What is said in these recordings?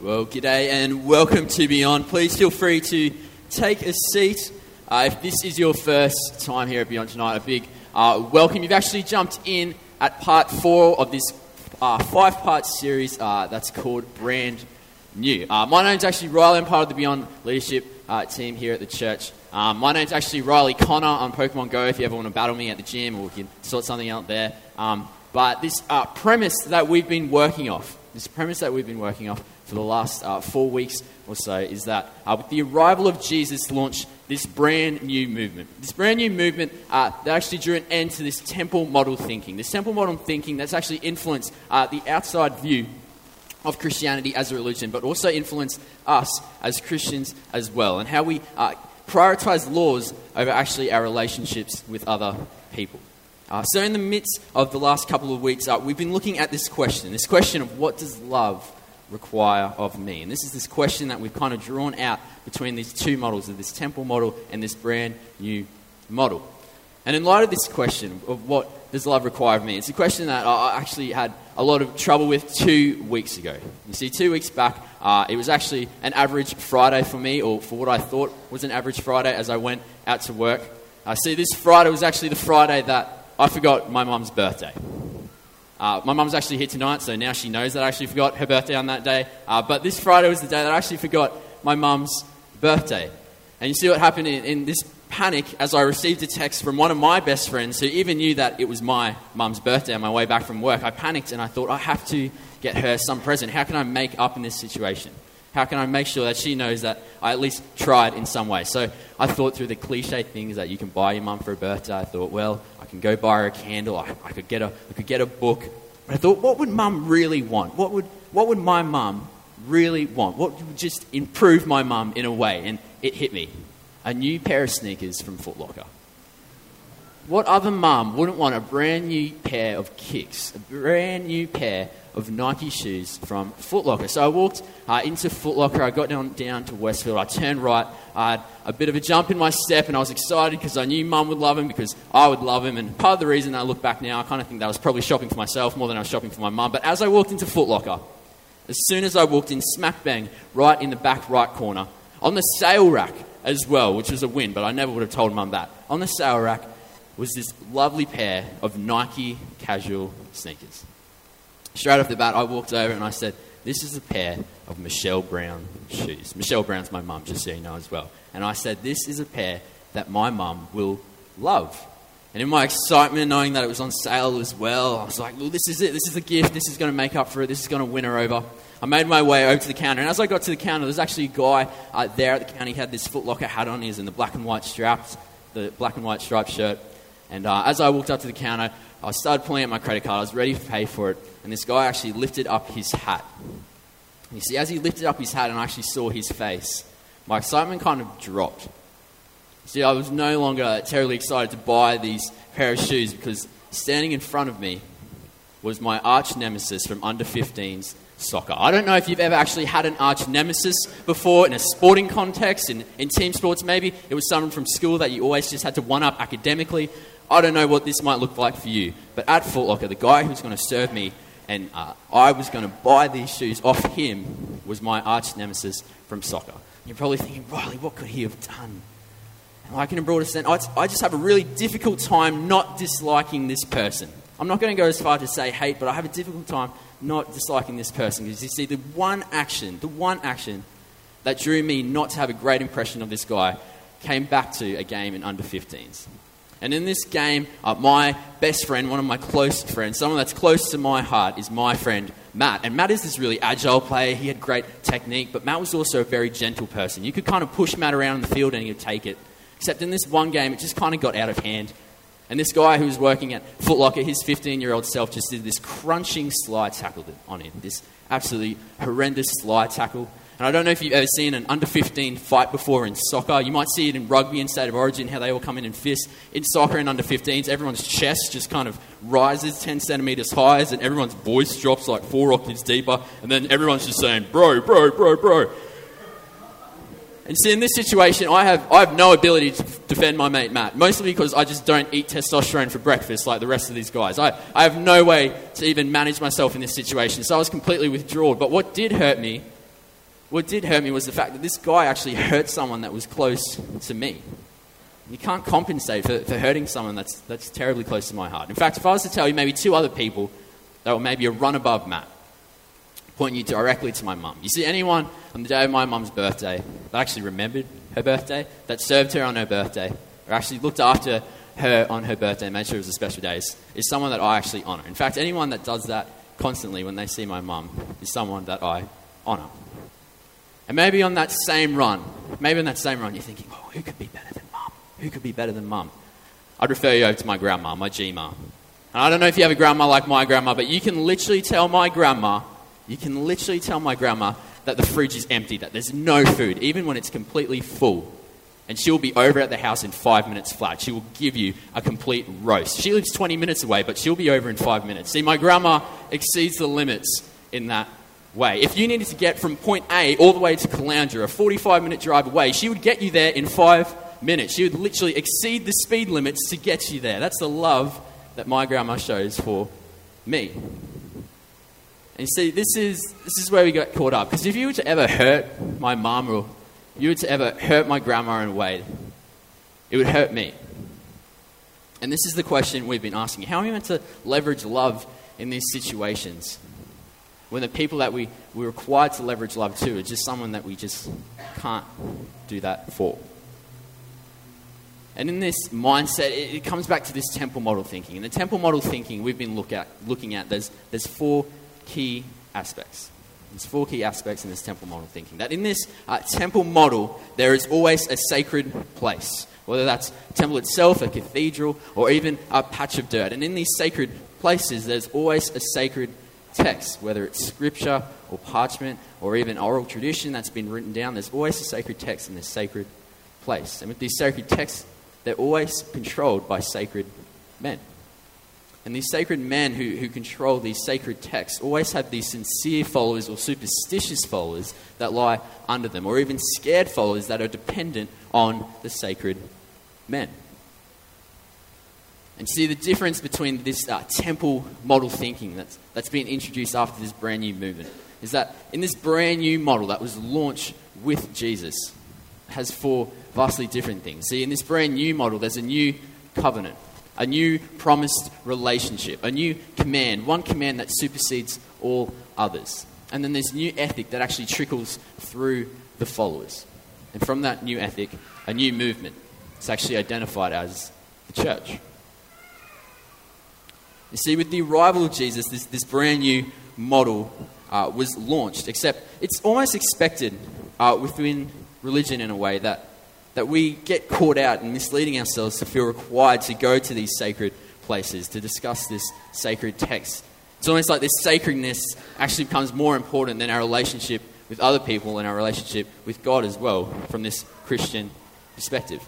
Well, g'day and welcome to Beyond. Please feel free to take a seat. Uh, if this is your first time here at Beyond tonight, a big uh, welcome. You've actually jumped in at part four of this uh, five part series uh, that's called Brand New. Uh, my name's actually Riley. I'm part of the Beyond Leadership uh, team here at the church. Um, my name's actually Riley Connor on Pokemon Go if you ever want to battle me at the gym or we can sort something out there. Um, but this premise that we've been working off, this premise that we've been working off for the last uh, four weeks or so is that uh, with the arrival of Jesus launched this brand new movement. This brand new movement uh, that actually drew an end to this temple model thinking. This temple model thinking that's actually influenced uh, the outside view of Christianity as a religion, but also influenced us as Christians as well, and how we uh, prioritize laws over actually our relationships with other people. Uh, so, in the midst of the last couple of weeks, uh, we've been looking at this question this question of what does love require of me? And this is this question that we've kind of drawn out between these two models of this temple model and this brand new model. And in light of this question of what does love require of me, it's a question that I actually had a lot of trouble with two weeks ago. You see, two weeks back, uh, it was actually an average Friday for me, or for what I thought was an average Friday as I went out to work. I uh, see this Friday was actually the Friday that I forgot my mum's birthday. Uh, my mum's actually here tonight, so now she knows that I actually forgot her birthday on that day. Uh, but this Friday was the day that I actually forgot my mum's birthday. And you see what happened in, in, this panic as I received a text from one of my best friends who even knew that it was my mum's birthday on my way back from work. I panicked and I thought, I have to get her some present. How can I make up in this situation? How can I make sure that she knows that I at least tried in some way? So I thought through the cliche things that you can buy your mum for a birthday. I thought, well, can go buy a candle. I, I could, get a, I could get a book. But I thought, what would mum really want? What would, what would my mum really want? What would just improve my mum in a way? And it hit me. A new pair of sneakers from Foot Locker. What other mum wouldn't want a brand new pair of kicks? A brand new pair of Nike shoes from Footlocker. So I walked uh, into Footlocker. I got down, down to Westfield. I turned right. I had a bit of a jump in my step, and I was excited because I knew Mum would love him because I would love him. And part of the reason I look back now, I kind of think that I was probably shopping for myself more than I was shopping for my mum. But as I walked into Footlocker, as soon as I walked in, smack bang, right in the back right corner, on the sale rack as well, which was a win, but I never would have told Mum that. On the sale rack was this lovely pair of Nike casual sneakers. Straight off the bat, I walked over and I said, This is a pair of Michelle Brown shoes. Michelle Brown's my mum, just so you know as well. And I said, This is a pair that my mum will love. And in my excitement, knowing that it was on sale as well, I was like, well, this is it. This is the gift. This is going to make up for it. This is going to win her over. I made my way over to the counter. And as I got to the counter, there was actually a guy uh, there at the counter. He had this Footlocker hat on. He in the black and white straps, the black and white striped shirt. And uh, as I walked up to the counter, I started pulling out my credit card. I was ready to pay for it. And this guy actually lifted up his hat. You see, as he lifted up his hat and I actually saw his face, my excitement kind of dropped. See, I was no longer terribly excited to buy these pair of shoes because standing in front of me was my arch nemesis from under 15s soccer. I don't know if you've ever actually had an arch nemesis before in a sporting context, in, in team sports maybe. It was someone from school that you always just had to one up academically. I don't know what this might look like for you, but at Foot Locker, the guy who's going to serve me and uh, I was going to buy these shoes off him was my arch nemesis from soccer. You're probably thinking, Riley, what could he have done? And like in a broader sense, I just have a really difficult time not disliking this person. I'm not going to go as far to say hate, but I have a difficult time not disliking this person because you see, the one action, the one action that drew me not to have a great impression of this guy came back to a game in under 15s. And in this game, uh, my best friend, one of my close friends, someone that's close to my heart, is my friend Matt. And Matt is this really agile player. He had great technique, but Matt was also a very gentle person. You could kind of push Matt around in the field and he would take it. Except in this one game, it just kind of got out of hand. And this guy who was working at Footlocker, his 15 year old self, just did this crunching slide tackle on him. This absolutely horrendous slide tackle. And I don't know if you've ever seen an under 15 fight before in soccer. You might see it in rugby and state of origin, how they all come in and fist. In soccer and under 15s, everyone's chest just kind of rises 10 centimeters higher, and everyone's voice drops like four octaves deeper. And then everyone's just saying, bro, bro, bro, bro. And see, in this situation, I have, I have no ability to defend my mate Matt, mostly because I just don't eat testosterone for breakfast like the rest of these guys. I, I have no way to even manage myself in this situation, so I was completely withdrawn. But what did hurt me what did hurt me was the fact that this guy actually hurt someone that was close to me. You can't compensate for, for hurting someone that's, that's terribly close to my heart. In fact, if I was to tell you maybe two other people that were maybe a run above Matt, point you directly to my mum. You see, anyone on the day of my mum's birthday that actually remembered her birthday, that served her on her birthday, or actually looked after her on her birthday and made sure it was a special day is, is someone that I actually honour. In fact, anyone that does that constantly when they see my mum is someone that I honour. And maybe on that same run, maybe on that same run, you're thinking, oh, who could be better than mum? Who could be better than mum? I'd refer you over to my grandma, my G mum. And I don't know if you have a grandma like my grandma, but you can literally tell my grandma, you can literally tell my grandma that the fridge is empty, that there's no food, even when it's completely full. And she'll be over at the house in five minutes flat. She will give you a complete roast. She lives 20 minutes away, but she'll be over in five minutes. See, my grandma exceeds the limits in that way. If you needed to get from point A all the way to Caloundra, a 45 minute drive away, she would get you there in five minutes. She would literally exceed the speed limits to get you there. That's the love that my grandma shows for me. And you see, this is, this is where we got caught up. Because if you were to ever hurt my mum or you were to ever hurt my grandma in a way, it would hurt me. And this is the question we've been asking How are we meant to leverage love in these situations? When the people that we, we're required to leverage love to are just someone that we just can't do that for. And in this mindset, it, it comes back to this temple model thinking. In the temple model thinking we've been look at, looking at, there's, there's four key aspects. There's four key aspects in this temple model thinking. That in this uh, temple model, there is always a sacred place, whether that's temple itself, a cathedral, or even a patch of dirt. And in these sacred places, there's always a sacred text, whether it's scripture or parchment or even oral tradition that's been written down. There's always a sacred text in this sacred place. And with these sacred texts, they're always controlled by sacred men. And these sacred men who, who control these sacred texts always have these sincere followers or superstitious followers that lie under them, or even scared followers that are dependent on the sacred men. And see the difference between this uh, temple model thinking that's, that's been introduced after this brand new movement is that in this brand new model that was launched with Jesus has four vastly different things. See, in this brand new model, there's a new covenant a new promised relationship, a new command, one command that supersedes all others. And then there's new ethic that actually trickles through the followers. And from that new ethic, a new movement. It's actually identified as the church. You see, with the arrival of Jesus, this, this brand new model uh, was launched, except it's almost expected uh, within religion in a way that that we get caught out in misleading ourselves to feel required to go to these sacred places to discuss this sacred text. It's almost like this sacredness actually becomes more important than our relationship with other people and our relationship with God as well from this Christian perspective.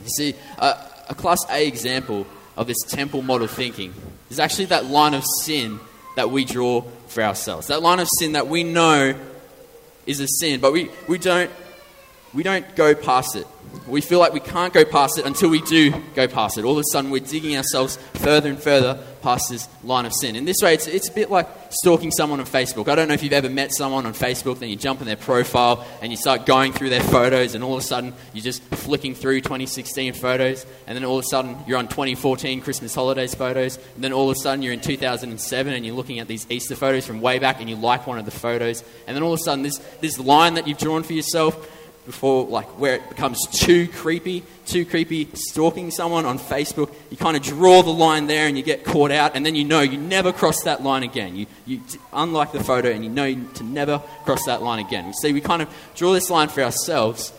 You see, a Class A example of this temple model thinking is actually that line of sin that we draw for ourselves. That line of sin that we know is a sin, but we, we don't we don't go past it. We feel like we can't go past it until we do go past it. All of a sudden, we're digging ourselves further and further past this line of sin. In this way, it's, it's a bit like stalking someone on Facebook. I don't know if you've ever met someone on Facebook, then you jump in their profile and you start going through their photos, and all of a sudden, you're just flicking through 2016 photos, and then all of a sudden, you're on 2014 Christmas holidays photos, and then all of a sudden, you're in 2007 and you're looking at these Easter photos from way back, and you like one of the photos, and then all of a sudden, this, this line that you've drawn for yourself before like where it becomes too creepy, too creepy stalking someone on Facebook, you kind of draw the line there and you get caught out, and then you know you never cross that line again. You, you unlike the photo, and you know to never cross that line again. You see, we kind of draw this line for ourselves,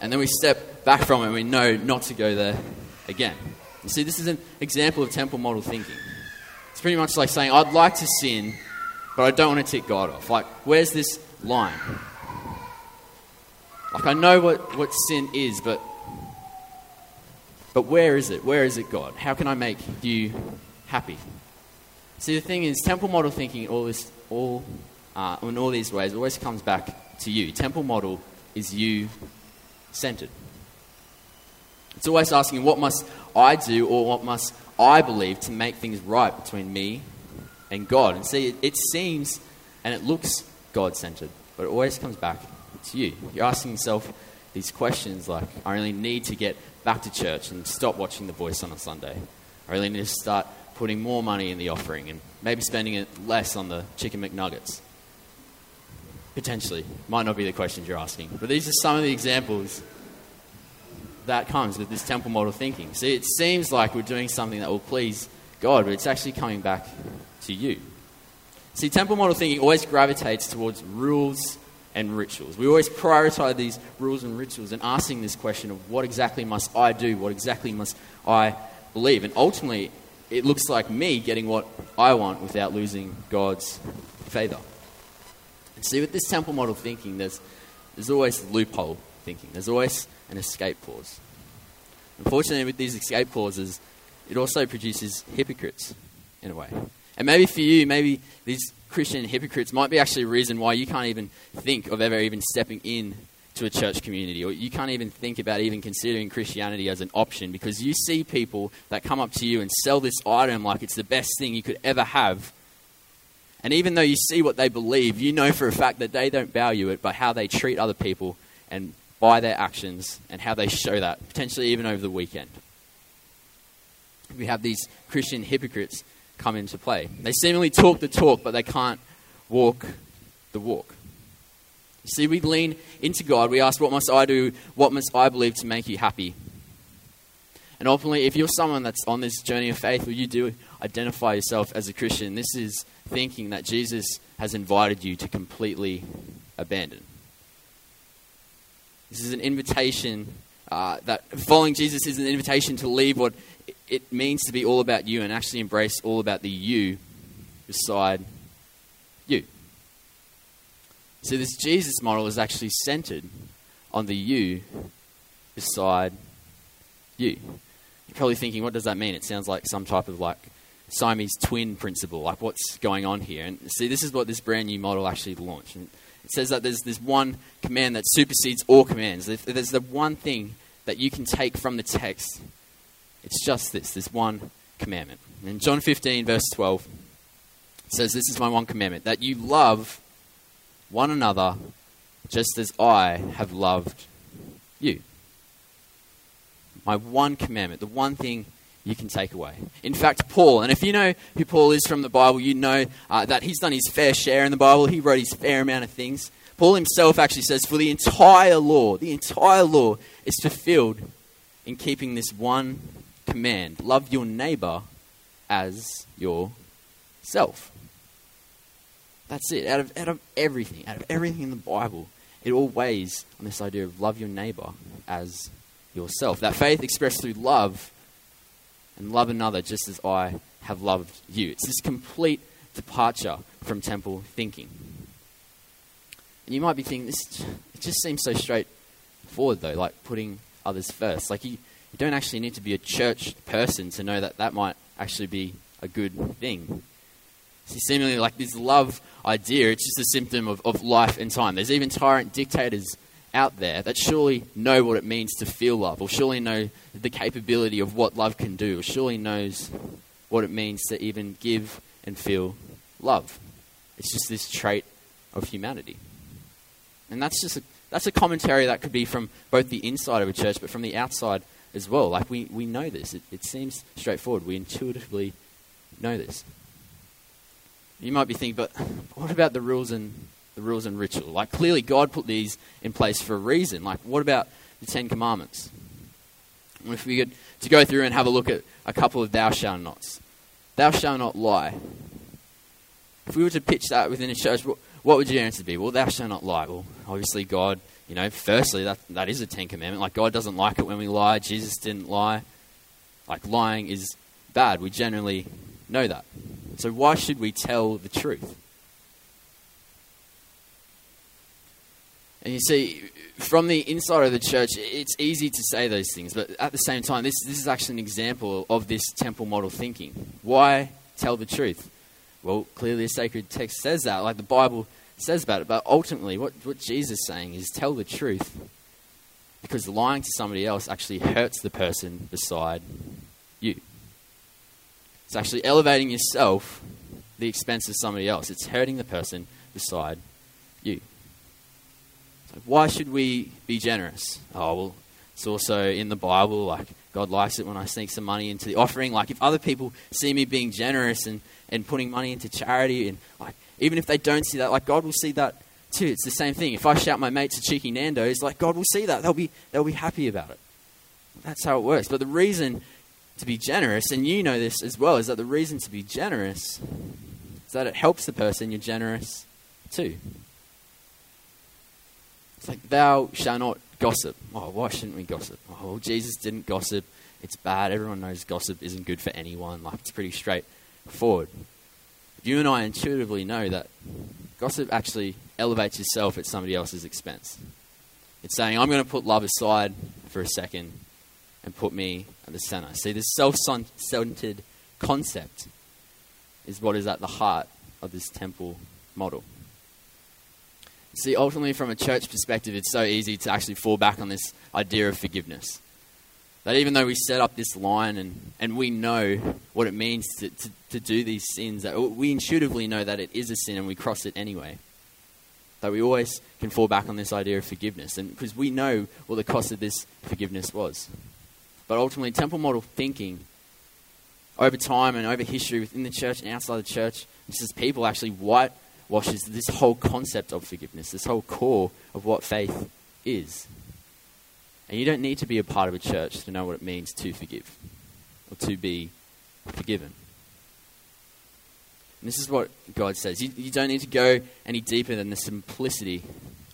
and then we step back from it and we know not to go there again. You see, this is an example of temple model thinking. It's pretty much like saying, I'd like to sin, but I don't want to tick God off. Like, where's this line? Like, I know what, what sin is, but, but where is it? Where is it, God? How can I make you happy? See, the thing is, temple model thinking, all this, all, uh, in all these ways, always comes back to you. Temple model is you centered. It's always asking, what must I do or what must I believe to make things right between me and God? And see, it, it seems and it looks God centered. But it always comes back to you. You're asking yourself these questions like, I really need to get back to church and stop watching The Voice on a Sunday. I really need to start putting more money in the offering and maybe spending it less on the chicken McNuggets. Potentially. Might not be the questions you're asking. But these are some of the examples that comes with this temple model thinking. See, it seems like we're doing something that will please God, but it's actually coming back to you. See, temple model thinking always gravitates towards rules and rituals. We always prioritize these rules and rituals and asking this question of what exactly must I do? What exactly must I believe? And ultimately, it looks like me getting what I want without losing God's favor. And see, with this temple model thinking, there's, there's always loophole thinking, there's always an escape clause. Unfortunately, with these escape clauses, it also produces hypocrites in a way. And maybe for you, maybe these Christian hypocrites might be actually a reason why you can't even think of ever even stepping in to a church community, or you can't even think about even considering Christianity as an option because you see people that come up to you and sell this item like it's the best thing you could ever have. And even though you see what they believe, you know for a fact that they don't value it, but how they treat other people and by their actions and how they show that, potentially even over the weekend. We have these Christian hypocrites come into play. They seemingly talk the talk, but they can't walk the walk. You see, we lean into God. We ask, What must I do? What must I believe to make you happy? And ultimately, if you're someone that's on this journey of faith, or you do identify yourself as a Christian, this is thinking that Jesus has invited you to completely abandon. This is an invitation uh, that following Jesus is an invitation to leave what it means to be all about you and actually embrace all about the you beside you. So, this Jesus model is actually centered on the you beside you. You're probably thinking, what does that mean? It sounds like some type of like Siamese twin principle. Like, what's going on here? And see, this is what this brand new model actually launched. And it says that there's this one command that supersedes all commands. There's the one thing that you can take from the text it's just this, this one commandment. In John 15, verse 12, it says, This is my one commandment, that you love one another just as I have loved you. My one commandment, the one thing you can take away. In fact, Paul, and if you know who Paul is from the Bible, you know uh, that he's done his fair share in the Bible. He wrote his fair amount of things. Paul himself actually says, For the entire law, the entire law is fulfilled in keeping this one command love your neighbor as yourself. That's it. Out of, out of everything, out of everything in the Bible, it all weighs on this idea of love your neighbor as yourself. That faith expressed through love and love another just as I have loved you. It's this complete departure from temple thinking. And you might be thinking, this it just seems so straightforward though, like putting others first. Like you, you don't actually need to be a church person to know that that might actually be a good thing. See, seemingly like this love idea, it's just a symptom of, of life and time. There's even tyrant dictators out there that surely know what it means to feel love, or surely know the capability of what love can do, or surely knows what it means to even give and feel love. It's just this trait of humanity. And that's just a, that's a commentary that could be from both the inside of a church, but from the outside as well. Like, we, we know this. It, it seems straightforward. We intuitively know this. You might be thinking, but what about the rules and the rules and ritual? Like, clearly, God put these in place for a reason. Like, what about the Ten Commandments? If we could to go through and have a look at a couple of thou shalt nots. Thou shalt not lie. If we were to pitch that within a church, what, what would your answer be? Well, thou shalt not lie. Well, obviously, God you know, firstly, that, that is a Ten Commandment. Like, God doesn't like it when we lie. Jesus didn't lie. Like, lying is bad. We generally know that. So, why should we tell the truth? And you see, from the inside of the church, it's easy to say those things, but at the same time, this, this is actually an example of this temple model thinking. Why tell the truth? Well, clearly, the sacred text says that. Like the Bible says about it. But ultimately, what, what Jesus is saying is tell the truth. Because lying to somebody else actually hurts the person beside you. It's actually elevating yourself the expense of somebody else. It's hurting the person beside you. So why should we be generous? Oh, well, it's also in the Bible. Like, God likes it when I sneak some money into the offering. Like, if other people see me being generous and, and putting money into charity, and like, even if they don't see that, like, God will see that too. It's the same thing. If I shout my mates a cheeky Nando, Nando's, like, God will see that. They'll be, they'll be happy about it. That's how it works. But the reason to be generous, and you know this as well, is that the reason to be generous is that it helps the person you're generous to. It's like, thou shalt not gossip. Oh, why shouldn't we gossip? Oh, Jesus didn't gossip. It's bad. Everyone knows gossip isn't good for anyone. Like, it's pretty straightforward. You and I intuitively know that gossip actually elevates yourself at somebody else's expense. It's saying, I'm going to put love aside for a second and put me at the center. See, this self centered concept is what is at the heart of this temple model. See, ultimately, from a church perspective, it's so easy to actually fall back on this idea of forgiveness. That even though we set up this line and, and we know what it means to, to, to do these sins, that we intuitively know that it is a sin and we cross it anyway. That we always can fall back on this idea of forgiveness, and because we know what the cost of this forgiveness was. But ultimately, temple model thinking over time and over history within the church and outside the church, just as people actually whitewashes this whole concept of forgiveness, this whole core of what faith is. And you don't need to be a part of a church to know what it means to forgive or to be forgiven. And this is what God says. You, you don't need to go any deeper than the simplicity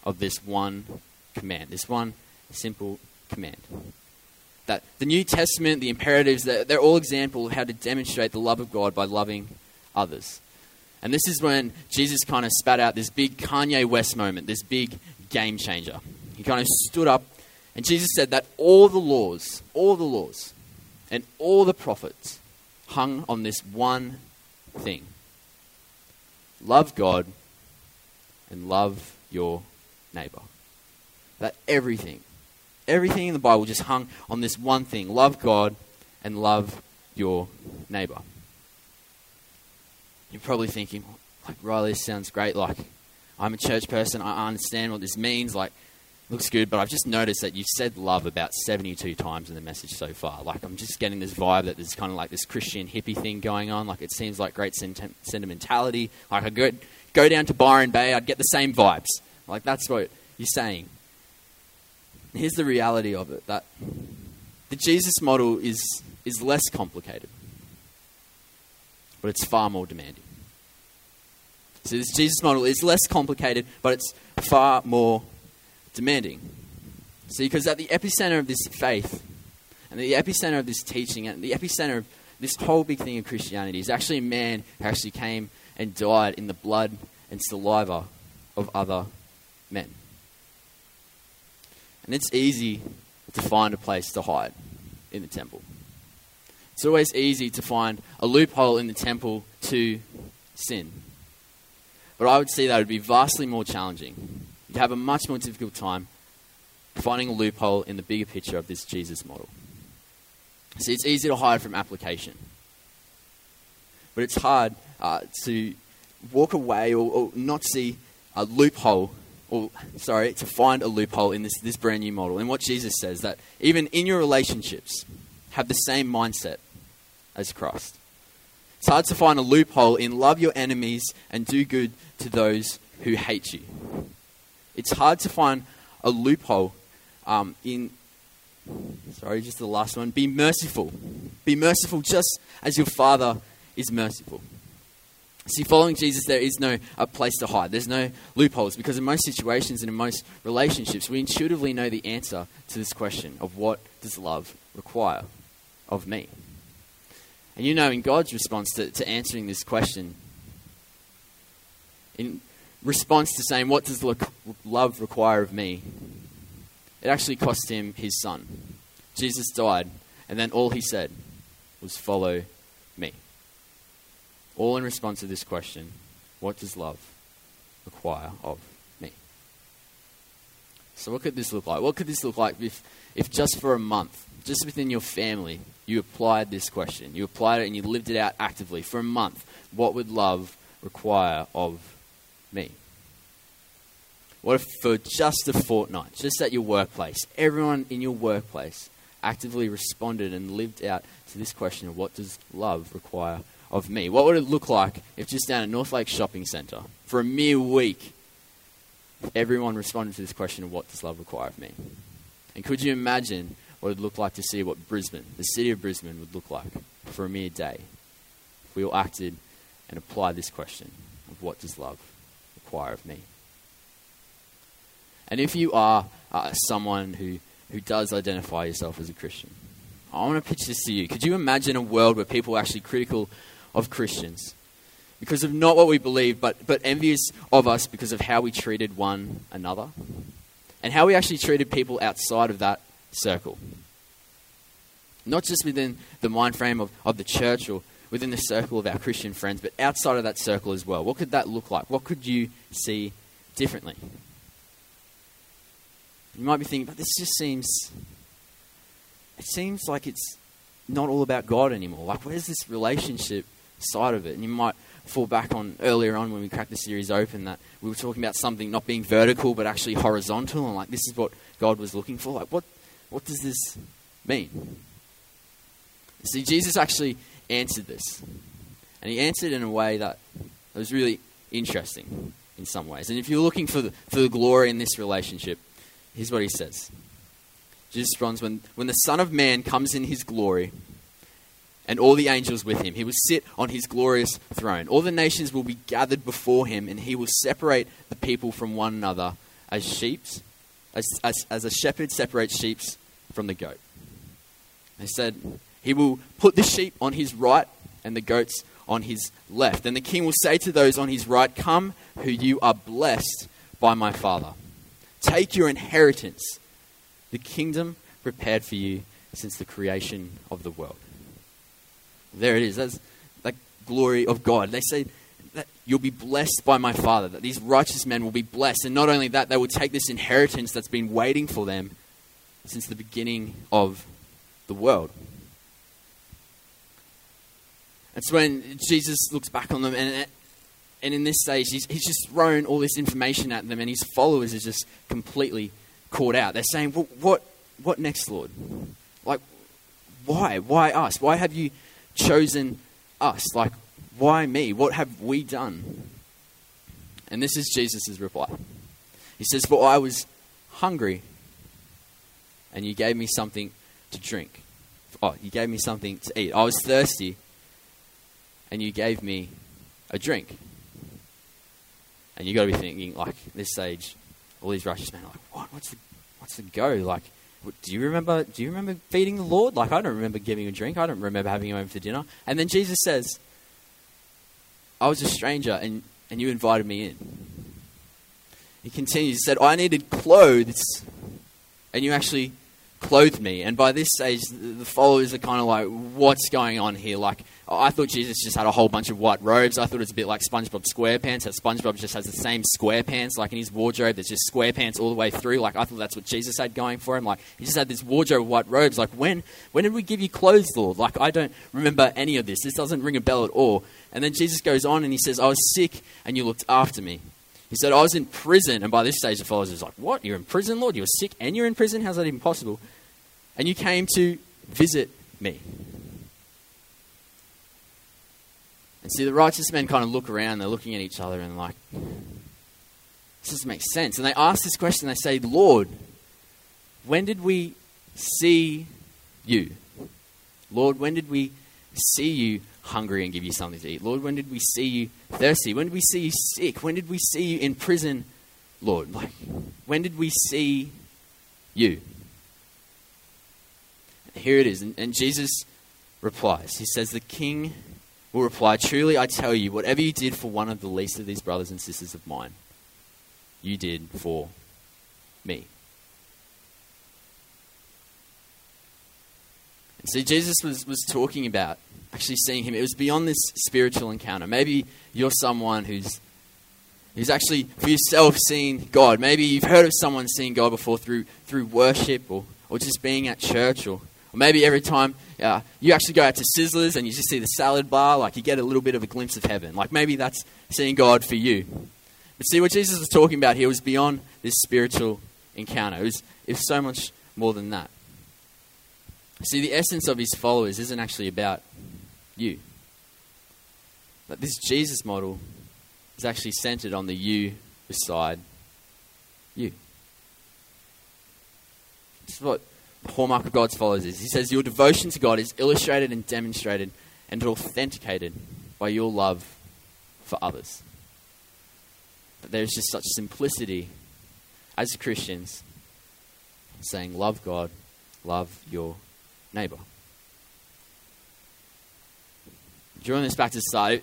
of this one command, this one simple command that the New Testament, the imperatives, they're, they're all examples of how to demonstrate the love of God by loving others. And this is when Jesus kind of spat out this big Kanye West moment, this big game changer. He kind of stood up and Jesus said that all the laws, all the laws, and all the prophets hung on this one thing love God and love your neighbor. That everything, Everything in the Bible just hung on this one thing love God and love your neighbor. You're probably thinking, like, Riley, this sounds great. Like, I'm a church person. I understand what this means. Like, looks good, but I've just noticed that you've said love about 72 times in the message so far. Like, I'm just getting this vibe that there's kind of like this Christian hippie thing going on. Like, it seems like great sentimentality. Like, I go, go down to Byron Bay, I'd get the same vibes. Like, that's what you're saying here's the reality of it that the Jesus model is, is less complicated, but it's far more demanding. So, this Jesus model is less complicated, but it's far more demanding. See, because at the epicenter of this faith, and the epicenter of this teaching, and the epicenter of this whole big thing of Christianity is actually a man who actually came and died in the blood and saliva of other men. And it's easy to find a place to hide in the temple. It's always easy to find a loophole in the temple to sin. But I would say that would be vastly more challenging. You'd have a much more difficult time finding a loophole in the bigger picture of this Jesus model. See, it's easy to hide from application. But it's hard uh, to walk away or, or not see a loophole or sorry, to find a loophole in this, this brand new model. And what Jesus says that even in your relationships, have the same mindset as Christ. It's hard to find a loophole in love your enemies and do good to those who hate you. It's hard to find a loophole um, in, sorry, just the last one, be merciful. Be merciful just as your Father is merciful. See, following Jesus, there is no a place to hide. There's no loopholes because in most situations and in most relationships, we intuitively know the answer to this question of what does love require of me? And you know, in God's response to, to answering this question, in response to saying, What does love require of me? It actually cost him his son. Jesus died, and then all he said was, Follow me. All in response to this question what does love require of me? So, what could this look like? What could this look like if, if just for a month, just within your family, you applied this question? You applied it and you lived it out actively for a month. What would love require of me? What if for just a fortnight, just at your workplace, everyone in your workplace actively responded and lived out to this question of what does love require of me? What would it look like if just down at North Lakes Shopping Centre, for a mere week, everyone responded to this question of what does love require of me? And could you imagine what it would look like to see what Brisbane, the city of Brisbane, would look like for a mere day if we all acted and applied this question of what does love require of me? And if you are uh, someone who, who does identify yourself as a Christian, I want to pitch this to you. Could you imagine a world where people are actually critical of Christians because of not what we believe, but, but envious of us because of how we treated one another and how we actually treated people outside of that circle? Not just within the mind frame of, of the church or within the circle of our Christian friends, but outside of that circle as well. What could that look like? What could you see differently? You might be thinking, but this just seems. It seems like it's not all about God anymore. Like, where's this relationship side of it? And you might fall back on earlier on when we cracked the series open that we were talking about something not being vertical but actually horizontal, and like this is what God was looking for. Like, what, what does this mean? See, Jesus actually answered this, and he answered in a way that was really interesting in some ways. And if you're looking for the, for the glory in this relationship, Here's what he says Jesus responds, when, when the Son of Man comes in his glory, and all the angels with him. He will sit on his glorious throne. All the nations will be gathered before him, and he will separate the people from one another as sheep, as, as, as a shepherd separates sheep from the goat. He said, He will put the sheep on his right and the goats on his left. And the king will say to those on his right, Come, who you are blessed by my Father. Take your inheritance, the kingdom prepared for you since the creation of the world. There it is. That's the glory of God. They say that you'll be blessed by my Father, that these righteous men will be blessed. And not only that, they will take this inheritance that's been waiting for them since the beginning of the world. That's when Jesus looks back on them and and in this stage, he's, he's just thrown all this information at them, and his followers are just completely caught out. They're saying, well, what, what next, Lord? Like, why? Why us? Why have you chosen us? Like, why me? What have we done? And this is Jesus' reply. He says, For I was hungry, and you gave me something to drink. Oh, you gave me something to eat. I was thirsty, and you gave me a drink. And you've got to be thinking, like, this stage, all these righteous men are like, what? What's the, what's the go? Like, do you remember? Do you remember feeding the Lord? Like, I don't remember giving him a drink. I don't remember having him over for dinner. And then Jesus says, I was a stranger, and, and you invited me in. He continues, he said, I needed clothes, and you actually clothed me. And by this stage, the followers are kind of like, what's going on here? Like, I thought Jesus just had a whole bunch of white robes. I thought it was a bit like SpongeBob SquarePants. That SpongeBob just has the same SquarePants, like in his wardrobe. There's just SquarePants all the way through. Like I thought that's what Jesus had going for him. Like he just had this wardrobe of white robes. Like when when did we give you clothes, Lord? Like I don't remember any of this. This doesn't ring a bell at all. And then Jesus goes on and he says, "I was sick and you looked after me." He said, "I was in prison." And by this stage, the followers are like, "What? You're in prison, Lord? You're sick and you're in prison? How's that even possible?" And you came to visit me. And see, the righteous men kind of look around, they're looking at each other and like, this doesn't make sense. And they ask this question, they say, Lord, when did we see you? Lord, when did we see you hungry and give you something to eat? Lord, when did we see you thirsty? When did we see you sick? When did we see you in prison, Lord? Like, when did we see you? Here it is. And, and Jesus replies. He says, The king will reply, Truly I tell you, whatever you did for one of the least of these brothers and sisters of mine, you did for me. See, Jesus was, was talking about actually seeing him. It was beyond this spiritual encounter. Maybe you're someone who's who's actually for yourself seen God. Maybe you've heard of someone seeing God before through through worship or, or just being at church or or maybe every time uh, you actually go out to Sizzlers and you just see the salad bar, like you get a little bit of a glimpse of heaven. Like maybe that's seeing God for you. But see, what Jesus was talking about here was beyond this spiritual encounter. It was, it was so much more than that. See, the essence of his followers isn't actually about you. But this Jesus model is actually centered on the you beside you. This is what the hallmark of God's followers is. He says, Your devotion to God is illustrated and demonstrated and authenticated by your love for others. But there's just such simplicity as Christians saying, Love God, love your neighbor. Drawing this back to the start,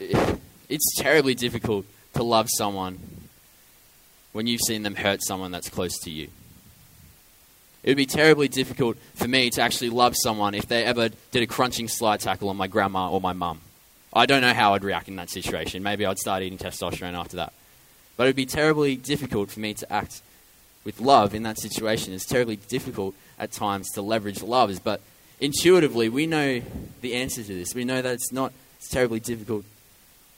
it's terribly difficult to love someone when you've seen them hurt someone that's close to you. It would be terribly difficult for me to actually love someone if they ever did a crunching slide tackle on my grandma or my mum. I don't know how I'd react in that situation. Maybe I'd start eating testosterone after that. But it would be terribly difficult for me to act with love in that situation. It's terribly difficult at times to leverage love. But intuitively, we know the answer to this. We know that it's not as terribly difficult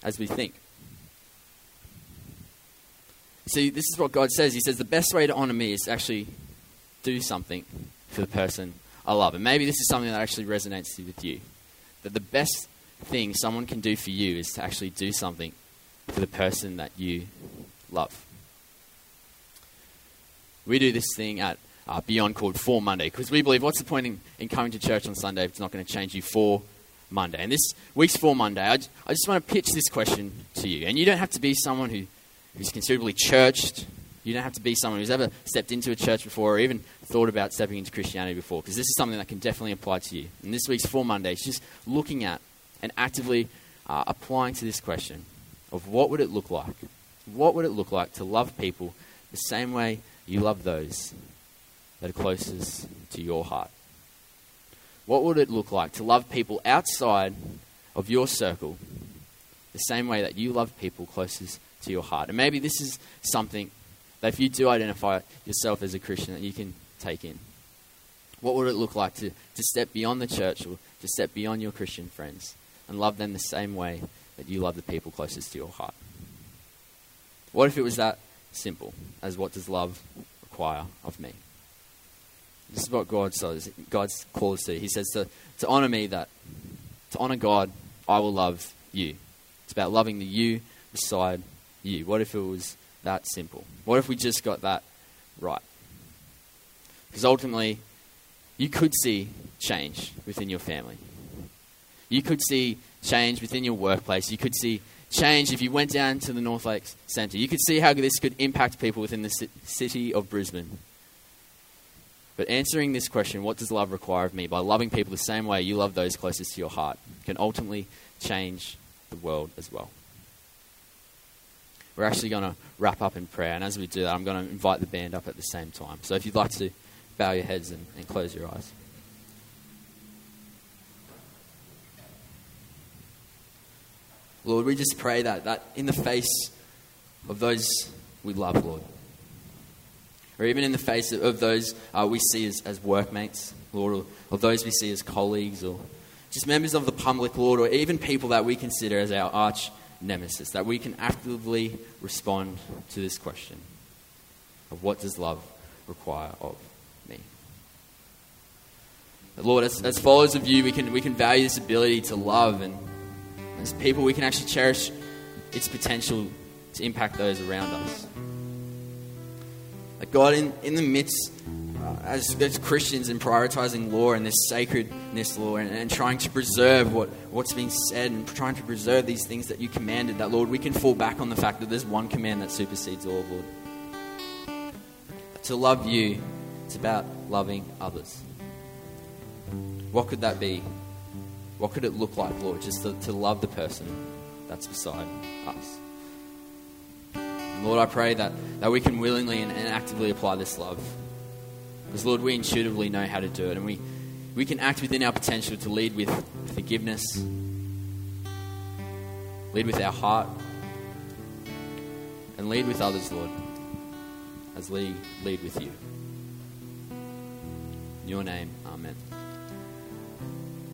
as we think. See, this is what God says. He says the best way to honor me is to actually do something for the person I love. And maybe this is something that actually resonates with you. That the best thing someone can do for you is to actually do something for the person that you love. We do this thing at uh, Beyond called For Monday because we believe what's the point in, in, coming to church on Sunday if it's not going to change you for Monday? And this week's For Monday, I, I just want to pitch this question to you. And you don't have to be someone who who's considerably churched. You don't have to be someone who's ever stepped into a church before or even thought about stepping into Christianity before, because this is something that can definitely apply to you. And this week's For Monday is just looking at and actively uh, applying to this question of what would it look like? What would it look like to love people the same way you love those that are closest to your heart? What would it look like to love people outside of your circle the same way that you love people closest to your heart. And maybe this is something that if you do identify yourself as a Christian, that you can take in. What would it look like to, to step beyond the church or to step beyond your Christian friends and love them the same way that you love the people closest to your heart? What if it was that simple as what does love require of me? This is what God says. God's call us to. He says to, to honor me that, to honor God, I will love you. It's about loving the you beside you? What if it was that simple? What if we just got that right? Because ultimately, you could see change within your family. You could see change within your workplace. You could see change if you went down to the North Lakes Centre. You could see how this could impact people within the city of Brisbane. But answering this question, what does love require of me, by loving people the same way you love those closest to your heart, can ultimately change the world as well we're actually going to wrap up in prayer. And as we do that, I'm going to invite the band up at the same time. So if you'd like to bow your heads and, and close your eyes. Lord, we just pray that, that in the face of those we love, Lord, or even in the face of, of those uh, we see as, as workmates, Lord, or, or those we see as colleagues, or just members of the public, Lord, or even people that we consider as our arch nemesis, that we can actively respond to this question of what does love require of me? But Lord, as, as followers of you, we can, we can value this ability to love, and as people, we can actually cherish its potential to impact those around us. Like God, in, in the midst uh, as, as Christians in prioritizing law and this sacredness law and, and trying to preserve what, what's being said and trying to preserve these things that you commanded, that Lord, we can fall back on the fact that there's one command that supersedes all, Lord. To love you, it's about loving others. What could that be? What could it look like, Lord, just to, to love the person that's beside us? Lord, I pray that, that we can willingly and, and actively apply this love. Because, Lord, we intuitively know how to do it, and we, we can act within our potential to lead with forgiveness, lead with our heart, and lead with others, Lord, as we lead with you. In your name, amen.